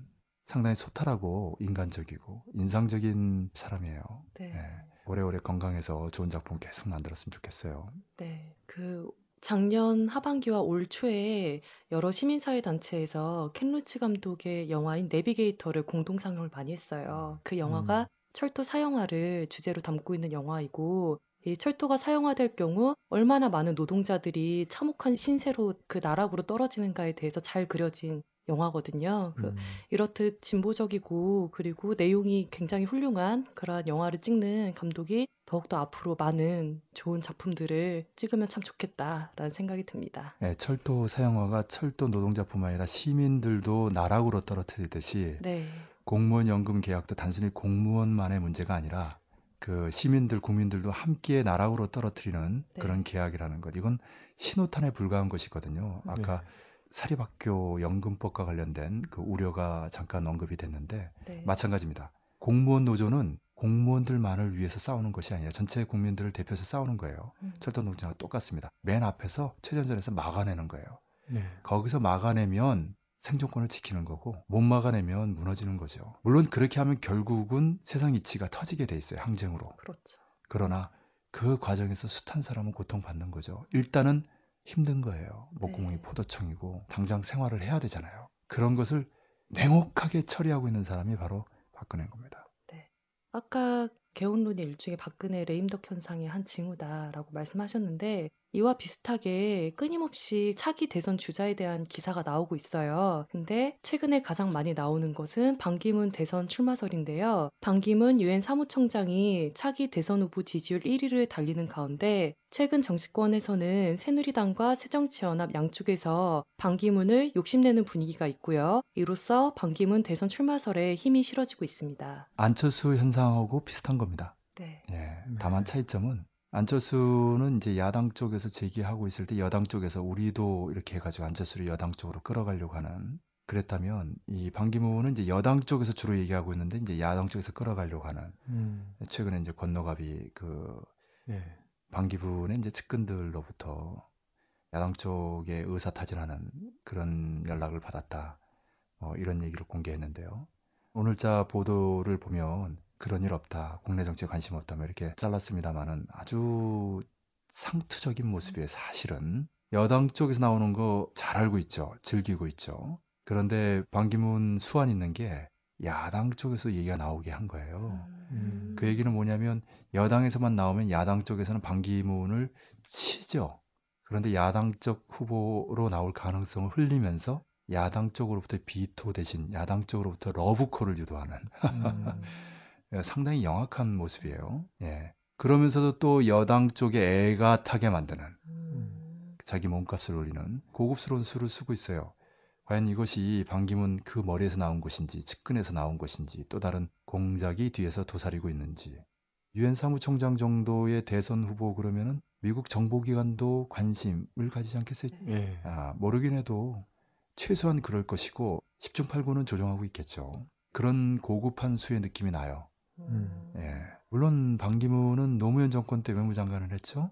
상당히 소탈하고 인간적이고 인상적인 사람이에요. 네. 네. 오래오래 건강해서 좋은 작품 계속 만들었으면 좋겠어요. 네. 그 작년 하반기와 올 초에 여러 시민사회 단체에서 켄루치 감독의 영화인 내비게이터를 공동 상영을 많이 했어요. 그 영화가 철도 사형화를 주제로 담고 있는 영화이고 이 철도가 사형화될 경우 얼마나 많은 노동자들이 참혹한 신세로 그 나락으로 떨어지는가에 대해서 잘 그려진 영화거든요. 그 음. 이렇듯 진보적이고 그리고 내용이 굉장히 훌륭한 그러한 영화를 찍는 감독이 더욱더 앞으로 많은 좋은 작품들을 찍으면 참 좋겠다라는 생각이 듭니다. 네, 철도 사형화가 철도 노동자뿐만 아니라 시민들도 나락으로 떨어뜨리듯이 네. 공무원 연금 계약도 단순히 공무원만의 문제가 아니라 그 시민들 국민들도 함께 나락으로 떨어뜨리는 네. 그런 계약이라는 것 이건 신호탄에 불과한 것이거든요. 아까 네. 사립학교 연금법과 관련된 그 우려가 잠깐 언급이 됐는데 네. 마찬가지입니다. 공무원 노조는 공무원들만을 위해서 싸우는 것이 아니라 전체 국민들을 대표해서 싸우는 거예요. 음. 철도 노조와 똑같습니다. 맨 앞에서 최전선에서 막아내는 거예요. 네. 거기서 막아내면 생존권을 지키는 거고 못 막아내면 무너지는 거죠. 물론 그렇게 하면 결국은 세상 이치가 터지게 돼 있어요. 항쟁으로. 그렇죠. 그러나 그 과정에서 숱한 사람은 고통받는 거죠. 일단은 힘든 거예요. 목구멍이 네. 포도청이고 당장 생활을 해야 되잖아요. 그런 것을 냉혹하게 처리하고 있는 사람이 바로 박근혜인 겁니다. 아까 개헌론의 일종의 박근혜 레임덕 현상의 한 징후다라고 말씀하셨는데 이와 비슷하게 끊임없이 차기 대선 주자에 대한 기사가 나오고 있어요. 근데 최근에 가장 많이 나오는 것은 반기문 대선 출마설인데요. 반기문 유엔 사무총장이 차기 대선 후보 지지율 1위를 달리는 가운데 최근 정치권에서는 새누리당과 새정치연합 양쪽에서 반기문을 욕심내는 분위기가 있고요. 이로써 반기문 대선 출마설에 힘이 실어지고 있습니다. 안철수 현상하고 비슷한 겁니다. 네. 예. 네. 다만 차이점은 안철수는 이제 야당 쪽에서 제기하고 있을 때 여당 쪽에서 우리도 이렇게 해가지고 안철수를 여당 쪽으로 끌어가려고 하는 그랬다면 이 반기문은 이제 여당 쪽에서 주로 얘기하고 있는데 이제 야당 쪽에서 끌어가려고 하는 음. 최근에 이제 권노갑이 그 예. 반기문의 이제 측근들로부터 야당 쪽에 의사 타진하는 그런 연락을 받았다. 어, 이런 얘기를 공개했는데요. 오늘자 보도를 보면 그런 일 없다. 국내 정치에 관심 없다. 뭐 이렇게 잘랐습니다만은 아주 상투적인 모습이에요. 사실은 여당 쪽에서 나오는 거 잘 알고 있죠. 즐기고 있죠. 그런데 반기문 수완 있는 게 야당 쪽에서 얘기가 나오게 한 거예요. 음. 그 얘기는 뭐냐면 여당에서만 나오면 야당 쪽에서는 반기문을 치죠. 그런데 야당 쪽 후보로 나올 가능성을 흘리면서 야당 쪽으로부터 비토 대신 야당 쪽으로부터 러브콜을 유도하는 음. 예, 상당히 영악한 모습이에요. 예. 그러면서도 또 여당 쪽에 애가 타게 만드는 음. 자기 몸값을 올리는 고급스러운 수를 쓰고 있어요. 과연 이것이 반기문 그 머리에서 나온 것인지 측근에서 나온 것인지 또 다른 공작이 뒤에서 도사리고 있는지 유엔 사무총장 정도의 대선 후보 그러면은 미국 정보기관도 관심을 가지지 않겠어요? 예. 아, 모르긴 해도 최소한 그럴 것이고 10중 8구는 조정하고 있겠죠. 그런 고급한 수의 느낌이 나요. 음. 예. 물론 반기문은 노무현 정권 때 외무장관을 했죠.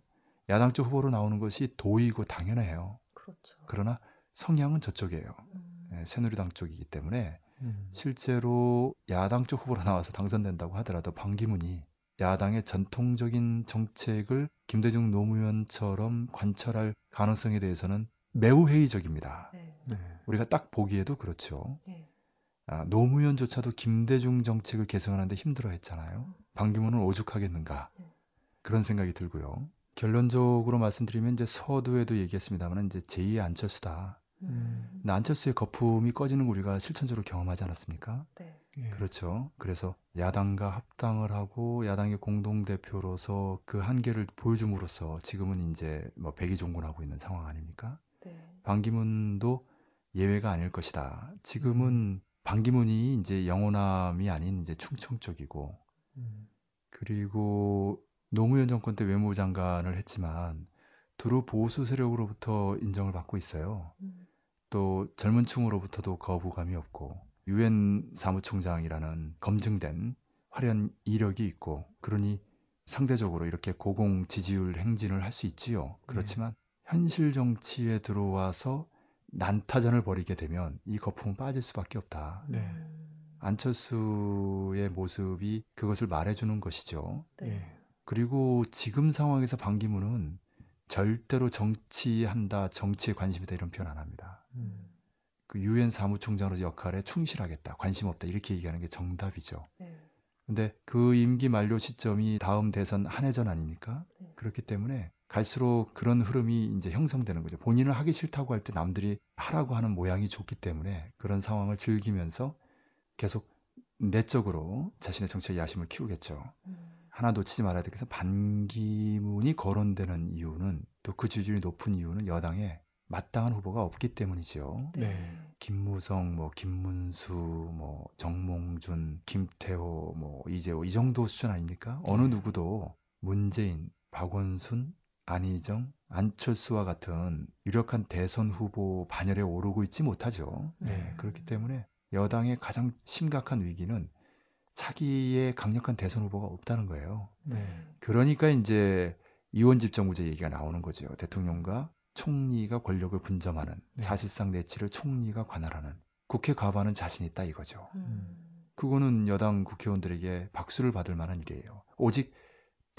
야당 쪽 후보로 나오는 것이 도의고 당연해요. 그렇죠. 그러나 성향은 저쪽이에요. 음. 예, 새누리당 쪽이기 때문에 음. 실제로 야당 쪽 후보로 나와서 당선된다고 하더라도 반기문이 야당의 전통적인 정책을 김대중 노무현처럼 관철할 가능성에 대해서는 매우 회의적입니다. 네. 네. 우리가 딱 보기에도 그렇죠. 네. 아, 노무현조차도 김대중 정책을 개선하는데 힘들어했잖아요. 반기문은 오죽하겠는가 네. 그런 생각이 들고요. 결론적으로 말씀드리면 이제 서두에도 얘기했습니다만 이제 제2의 안철수다. 음. 안철수의 거품이 꺼지는 거 우리가 실천적으로 경험하지 않았습니까? 네. 예. 그렇죠. 그래서 야당과 합당을 하고 야당의 공동 대표로서 그 한계를 보여줌으로써 지금은 이제 뭐 백의종군하고 있는 상황 아닙니까? 네. 반기문도 예외가 아닐 것이다. 지금은 반기문이 이제 영호남이 아닌 이제 충청적이고 음. 그리고 노무현 정권 때 외무장관을 했지만 두루 보수 세력으로부터 인정을 받고 있어요. 음. 또 젊은 층으로부터도 거부감이 없고 유엔 사무총장이라는 검증된 화려한 이력이 있고 그러니 상대적으로 이렇게 고공 지지율 행진을 할 수 있지요. 그렇지만 현실 정치에 들어와서 난타전을 벌이게 되면 이 거품은 빠질 수밖에 없다. 네. 음. 안철수의 모습이 그것을 말해주는 것이죠. 네. 예. 그리고 지금 상황에서 반기문은 절대로 정치한다, 정치에 관심이다 이런 표현 안 합니다. 음. 그 유엔 사무총장으로서 역할에 충실하겠다, 관심 없다 이렇게 얘기하는 게 정답이죠. 네. 근데 그 임기 만료 시점이 다음 대선 한 해 전 아닙니까? 네. 그렇기 때문에 갈수록 그런 흐름이 이제 형성되는 거죠. 본인은 하기 싫다고 할 때 남들이 하라고 하는 모양이 좋기 때문에 그런 상황을 즐기면서 계속 내적으로 자신의 정치의 야심을 키우겠죠. 음. 하나 놓치지 말아야 될 것은 반기문이 거론되는 이유는 또 그 지지율이 높은 이유는 여당에 마땅한 후보가 없기 때문이죠. 네. 김무성, 뭐 김문수, 뭐 정몽준, 김태호, 뭐 이재호 이 정도 수준 아닙니까? 어느 누구도 문재인, 박원순, 안희정, 안철수와 같은 유력한 대선 후보 반열에 오르고 있지 못하죠. 네. 그렇기 때문에 여당의 가장 심각한 위기는 차기의 강력한 대선 후보가 없다는 거예요. 네. 그러니까 이제 이원 집 정부제 얘기가 나오는 거죠. 대통령과 총리가 권력을 분점하는 네. 사실상 내치를 총리가 관할하는 국회 과반은 자신 있다 이거죠. 음. 그거는 여당 국회의원들에게 박수를 받을 만한 일이에요. 오직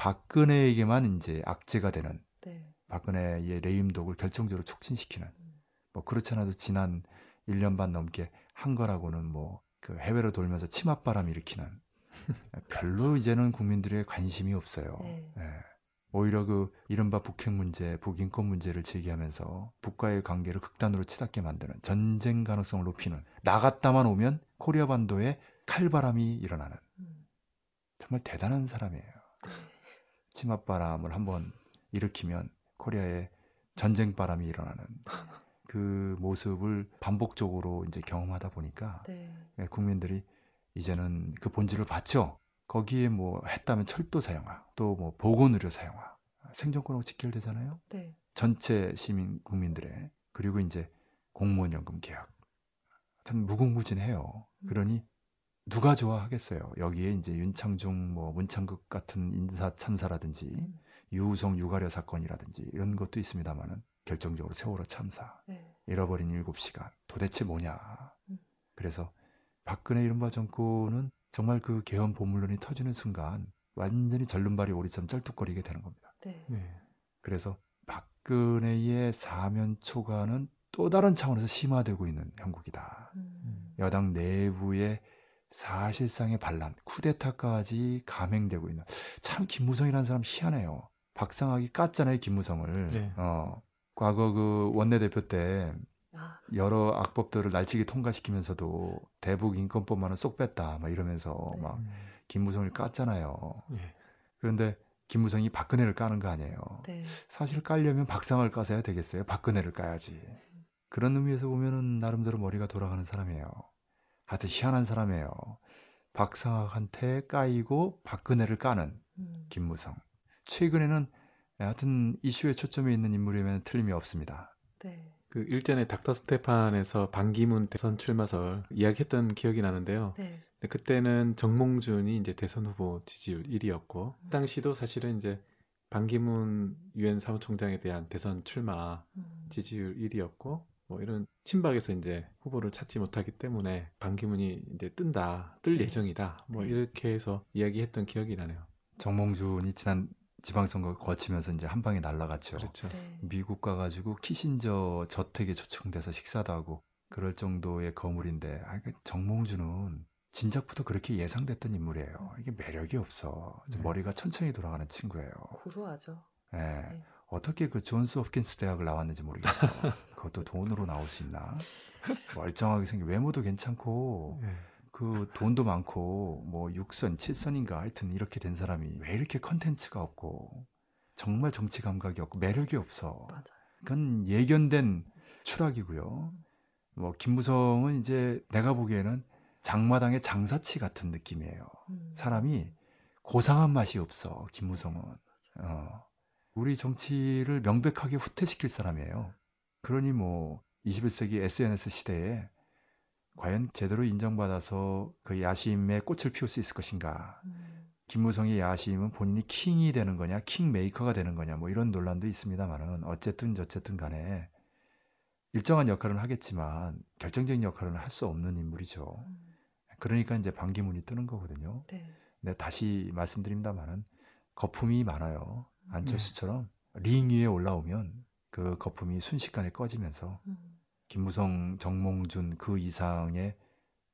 박근혜에게만 이제 악재가 되는 네. 박근혜의 레임독을 결정적으로 촉진시키는 음. 뭐 그렇지 않아도 지난 1년 반 넘게 한 거라고는 뭐 그 해외로 돌면서 치맛바람 일으키는 별로 이제는 국민들의 관심이 없어요. 네. 예. 오히려 그 이른바 북핵 문제, 북인권 문제를 제기하면서 북과의 관계를 극단으로 치닫게 만드는 전쟁 가능성을 높이는 나갔다만 오면 코리아 반도에 칼바람이 일어나는 음. 정말 대단한 사람이에요. 네. 치맛바람을 한번 일으키면 코리아에 전쟁 바람이 일어나는 그 모습을 반복적으로 이제 경험하다 보니까 네. 예, 국민들이 이제는 그 본질을 봤죠. 거기에 뭐 했다면 철도 사용화, 또 뭐 보건의료 사용화, 생존권하고 직결되잖아요. 네. 전체 시민 국민들의 그리고 이제 공무원 연금 계약, 참 무궁무진해요. 음. 그러니 누가 좋아하겠어요. 여기에 이제 윤창중, 뭐 문창극 같은 인사 참사라든지 음. 유우성 유가려 사건이라든지 이런 것도 있습니다만은 결정적으로 세월호 참사, 네. 잃어버린 일곱 시간 도대체 뭐냐. 음. 그래서 박근혜 이른바 정권은 정말 그 개헌 보물론이 터지는 순간 완전히 절름발이 오리처럼 쩔뚝거리게 되는 겁니다. 네. 네. 그래서 박근혜의 사면 초과는 또 다른 차원에서 심화되고 있는 형국이다. 음. 여당 내부의 사실상의 반란, 쿠데타까지 감행되고 있는 참 김무성이라는 사람 희한해요. 박상학이 깠잖아요 김무성을. 네. 어, 과거 그 원내대표 때 아, 여러 악법들을 날치기 통과시키면서도 대북 인권법만은 쏙 뺐다 막 이러면서 네. 막 음. 김무성을 깠잖아요. 예. 그런데 김무성이 박근혜를 까는 거 아니에요. 네. 사실 깔려면 박상을 까서야 되겠어요. 박근혜를 까야지. 그런 의미에서 보면은 나름대로 머리가 돌아가는 사람이에요. 하여튼 희한한 사람이에요. 박상학한테 까이고 박근혜를 까는 음. 김무성. 최근에는 하여튼 이슈에 초점이 있는 인물이면 틀림이 없습니다. 네. 그 일전에 닥터 스테판에서 반기문 대선 출마설 이야기했던 기억이 나는데요. 네. 그때는 정몽준이 이제 대선 후보 지지율 1위였고 그 당시도 사실은 이제 반기문 유엔 사무총장에 대한 대선 출마 음. 지지율 1위였고 뭐 이런 친박에서 이제 후보를 찾지 못하기 때문에 반기문이 이제 뜬다, 뜰 네. 예정이다. 뭐 네. 이렇게 해서 이야기했던 기억이 나네요. 정몽준이 지난 지방선거 거치면서 이제 한 방에 날라갔죠. 그렇죠. 네. 미국 가가지고 키신저 저택에 초청돼서 식사도 하고 그럴 정도의 거물인데 아, 그 정몽준은 진작부터 그렇게 예상됐던 인물이에요. 이게 매력이 없어. 좀 네. 머리가 천천히 돌아가는 친구예요. 구루하죠. 예. 네. 어떻게 그 존스 홉킨스 대학을 나왔는지 모르겠어. 그것도 돈으로 나올 수 있나? 멀쩡하게 생긴 외모도 괜찮고 예. 그 돈도 많고 뭐 6선, 7선인가 하여튼 이렇게 된 사람이 왜 이렇게 컨텐츠가 없고 정말 정치 감각이 없고 매력이 없어. 맞아요. 그건 예견된 추락이고요. 뭐 김무성은 이제 내가 보기에는 장마당의 장사치 같은 느낌이에요. 음. 사람이 고상한 맛이 없어. 김무성은. 어. 우리 정치를 명백하게 후퇴시킬 사람이에요. 그러니 뭐 21세기 SNS 시대에 과연 제대로 인정받아서 그 야심에 꽃을 피울 수 있을 것인가? 음. 김무성의 야심은 본인이 킹이 되는 거냐, 킹 메이커가 되는 거냐, 뭐 이런 논란도 있습니다만은 어쨌든 저쨌든 간에 일정한 역할은 하겠지만 결정적인 역할은 할 수 없는 인물이죠. 음. 그러니까 이제 반기문이 뜨는 거거든요. 네. 근데 다시 말씀드립니다만은 거품이 많아요. 안철수처럼 링 위에 올라오면 그 거품이 순식간에 꺼지면서 음. 김무성, 정몽준 그 이상의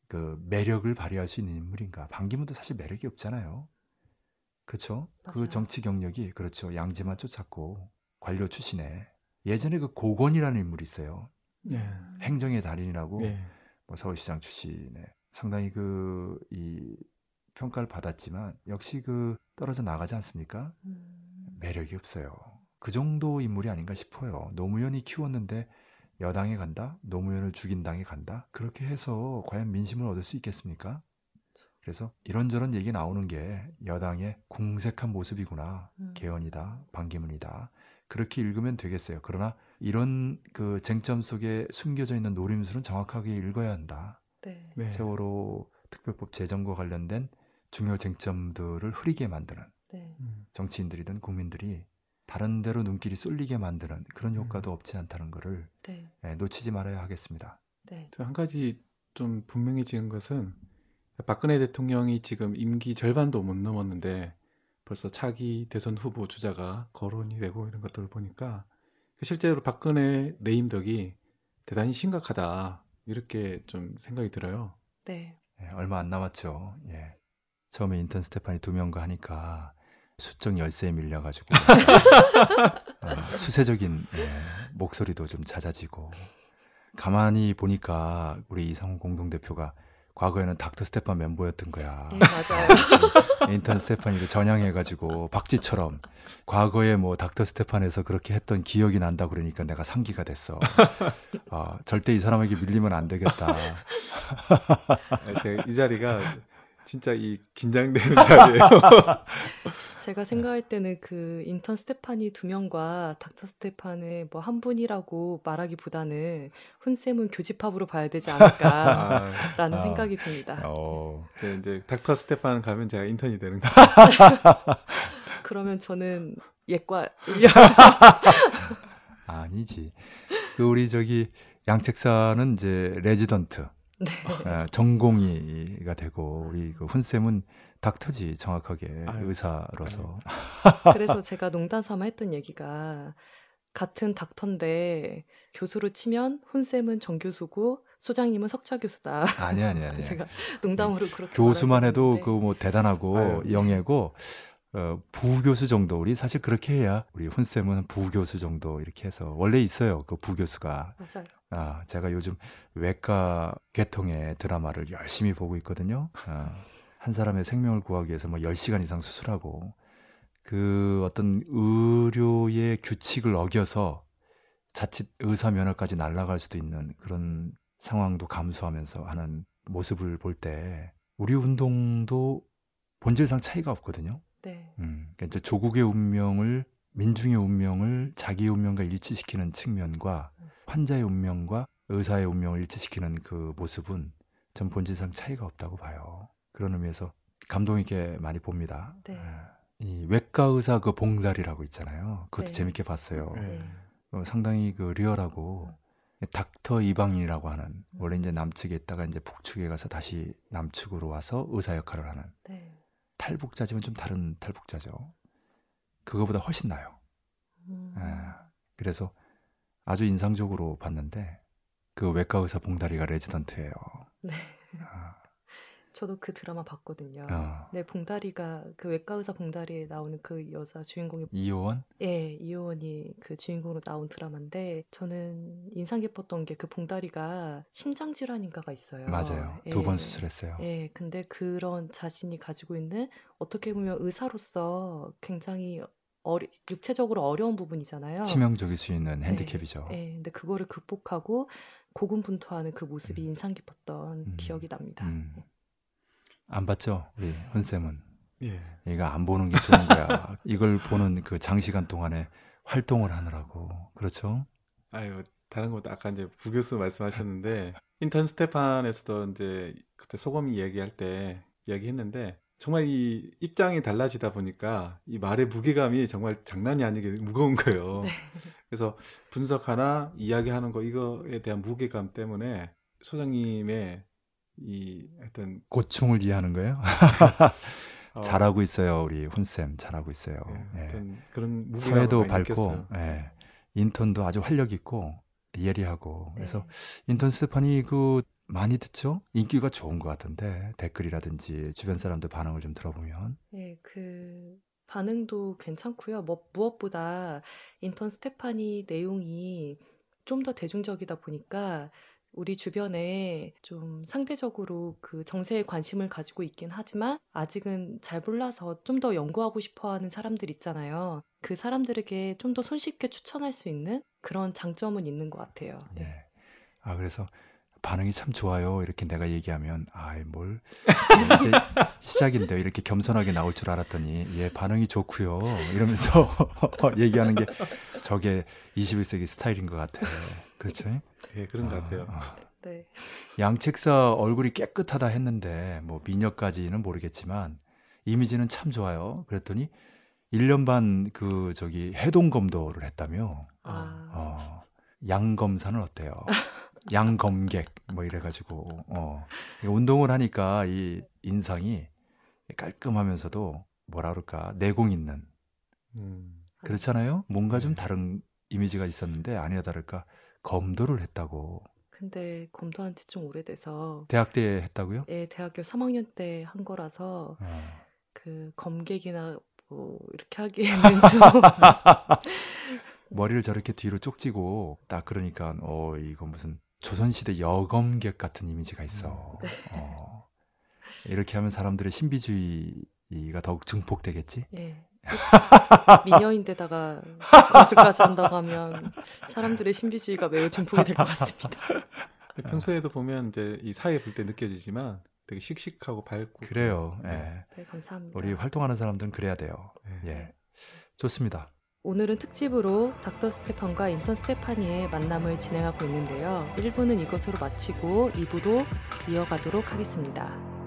그 매력을 발휘할 수 있는 인물인가? 반기문도 사실 매력이 없잖아요. 그렇죠? 맞아요. 그 정치 경력이 그렇죠. 양지만 쫓았고 관료 출신에 예전에 그 고건이라는 인물이 있어요. 예. 음. 행정의 달인이라고 예. 뭐 서울시장 출신에 상당히 그 이 평가를 받았지만 역시 그 떨어져 나가지 않습니까? 음. 매력이 없어요. 그 정도 인물이 아닌가 싶어요. 노무현이 키웠는데 여당에 간다? 노무현을 죽인 당에 간다? 그렇게 해서 과연 민심을 얻을 수 있겠습니까? 그래서 이런저런 얘기 나오는 게 여당의 궁색한 모습이구나. 음. 개헌이다. 반기문이다. 그렇게 읽으면 되겠어요. 그러나 이런 그 쟁점 속에 숨겨져 있는 노림수는 정확하게 읽어야 한다. 네. 네. 세월호 특별법 제정과 관련된 중요 쟁점들을 흐리게 만드는 네. 음. 정치인들이든 국민들이 다른 데로 눈길이 쏠리게 만드는 그런 음. 효과도 없지 않다는 것을 네. 예, 놓치지 말아야 하겠습니다. 네. 저한 가지 좀 분명해지는 것은 박근혜 대통령이 지금 임기 절반도 못 넘었는데 벌써 차기 대선 후보 주자가 거론이 되고 이런 것들을 보니까 실제로 박근혜 레임덕이 대단히 심각하다 이렇게 좀 생각이 들어요. 네. 예, 얼마 안 남았죠. 예. 처음에 인턴 스테파니 두 명과 하니까 수적 열세에 밀려가지고 어, 수세적인 예, 목소리도 좀 잦아지고 가만히 보니까 우리 이상훈 공동대표가 과거에는 닥터 스테판 멤버였던 거야. 예, 맞아요. 인턴 스테파니를 전향해가지고 박쥐처럼 과거에 뭐 닥터 스테판에서 그렇게 했던 기억이 난다 그러니까 내가 상기가 됐어. 어, 절대 이 사람에게 밀리면 안 되겠다. 아, 제가 이 자리가 진짜 이 긴장되는 자리예요. 제가 생각할 때는 그 인턴 스테파니 두 명과 닥터 스테판의 뭐 한 분이라고 말하기보다는 훈쌤은 교집합으로 봐야 되지 않을까라는 아, 아. 생각이 듭니다. 어, 이제, 이제 닥터 스테판 가면 제가 인턴이 되는 거죠. 그러면 저는 예과 인력 아니지. 그 우리 저기 양책사는 이제 레지던트 네. 어, 전공의가 되고 우리 그 훈쌤은 닥터지 정확하게 아유, 의사로서 그래서 제가 농담 삼아 했던 얘기가 같은 닥터인데 교수로 치면 훈쌤은 정교수고 소장님은 석좌 교수다. 아니 아니 아니. 제가 농담으로 그렇게 교수만 해도 그 뭐 대단하고 아유. 영예고 어, 부교수 정도 우리 사실 그렇게 해야 우리 훈쌤은 부교수 정도 이렇게 해서 원래 있어요 그 부교수가. 맞아요. 아 제가 요즘 외과 계통의 드라마를 열심히 보고 있거든요 아, 한 사람의 생명을 구하기 위해서 뭐 10시간 이상 수술하고 그 어떤 의료의 규칙을 어겨서 자칫 의사 면허까지 날아갈 수도 있는 그런 상황도 감수하면서 하는 모습을 볼 때 우리 운동도 본질상 차이가 없거든요. 네. 음, 그러니까 이제 조국의 운명을 민중의 운명을 자기의 운명과 일치시키는 측면과 환자의 운명과 의사의 운명을 일치시키는 그 모습은 전 본질상 차이가 없다고 봐요. 그런 의미에서 감동 있게 많이 봅니다. 네. 예. 이 외과 의사 그 봉다리라고 있잖아요. 그것도 네. 재밌게 봤어요. 네. 어, 상당히 그 리얼하고 닥터 이방인이라고 하는 원래 이제 남측에 있다가 이제 북측에 가서 다시 남측으로 와서 의사 역할을 하는 네. 탈북자지만 좀 다른 탈북자죠. 그거보다 훨씬 나요. 음. 예. 그래서 아주 인상적으로 봤는데 그 외과 의사 봉다리가 레지던트예요. 네. 아, 저도 그 드라마 봤거든요. 어. 네, 봉다리가 그 외과 의사 봉다리에 나오는 그 여자 주인공이 이효원 예, 이효원이 그 주인공으로 나온 드라마인데 저는 인상 깊었던 게 그 봉다리가 심장 질환인가가 있어요. 맞아요. 예. 두번 수술했어요. 예, 근데 그런 자신이 가지고 있는 어떻게 보면 의사로서 굉장히 어리, 육체적으로 어려운 부분이잖아요. 치명적일 수 있는 네. 핸디캡이죠. 예, 근데 그거를 극복하고 고군분투하는 그 모습이 음. 인상 깊었던 음. 기억이 납니다. 음. 안 봤죠, 우리 훈쌤은. 예. 이거 안 보는 게 좋은 거야. 이걸 보는 그 장시간 동안에 활동을 하느라고. 그렇죠? 아유 다른 것도 아까 이제 부교수 말씀하셨는데 인턴 스테판에서도 이제 그때 소금이 얘기할 때 이야기했는데 정말 이 입장이 달라지다 보니까 이 말의 무게감이 정말 장난이 아니게 무거운 거예요. 네. 그래서 분석하나 이야기하는 거 이거에 대한 무게감 때문에 소장님의 이 하여튼 고충을 이해하는 거예요? 어, 잘하고 있어요, 우리 훈쌤. 잘하고 있어요. 예, 예. 그런 사회도 밝고. 예. 인턴도 아주 활력 있고, 예리하고. 그래서 네. 인턴 스테판이 그 많이 듣죠? 인기가 좋은 것 같은데, 댓글이라든지 주변 사람들 반응을 좀 들어보면. 예, 그 반응도 괜찮고요. 뭐 무엇보다 인턴 스테파니 내용이 좀 더 대중적이다 보니까 우리 주변에 좀 상대적으로 그 정세에 관심을 가지고 있긴 하지만 아직은 잘 몰라서 좀 더 연구하고 싶어 하는 사람들 있잖아요. 그 사람들에게 좀 더 손쉽게 추천할 수 있는 그런 장점은 있는 것 같아요. 네. 예. 아, 그래서 반응이 참 좋아요. 이렇게 내가 얘기하면, 아이, 뭘, 이제 시작인데요. 이렇게 겸손하게 나올 줄 알았더니, 예, 반응이 좋고요 이러면서 얘기하는 게 저게 21세기 스타일인 것 같아요. 그렇죠? 예, 그런 것 아, 같아요. 아. 네. 양책사 얼굴이 깨끗하다 했는데, 뭐, 미녀까지는 모르겠지만, 이미지는 참 좋아요. 그랬더니, 1년 반 그, 저기, 해동 검도를 했다며, 아, 어, 양 검사는 어때요? 양검객 뭐 이래가지고 어, 운동을 하니까 이 인상이 깔끔하면서도 뭐라 그럴까 내공 있는 음. 그렇잖아요. 뭔가 좀 네. 다른 이미지가 있었는데 아니나 다를까 검도를 했다고 근데 검도한 지 좀 오래돼서 대학 때 했다고요? 예, 대학교 3학년 때 한 거라서 어. 그 검객이나 뭐 이렇게 하기에는 좀 머리를 저렇게 뒤로 쪽지고 딱 그러니까 어 이거 무슨 조선시대 여검객 같은 이미지가 있어. 네. 어. 이렇게 하면 사람들의 신비주의가 더욱 증폭되겠지. 예. 미녀인데다가 검술까지 한다고 하면 사람들의 신비주의가 매우 증폭이 될 것 같습니다. 평소에도 보면 이제 이 사회 볼 때 느껴지지만 되게 씩씩하고 밝고 그래요. 예. 네, 감사합니다. 우리 활동하는 사람들은 그래야 돼요. 예. 예. 좋습니다. 오늘은 특집으로 닥터 스테판과 인턴 스테파니의 만남을 진행하고 있는데요. 1부는 이것으로 마치고 2부로 이어가도록 하겠습니다.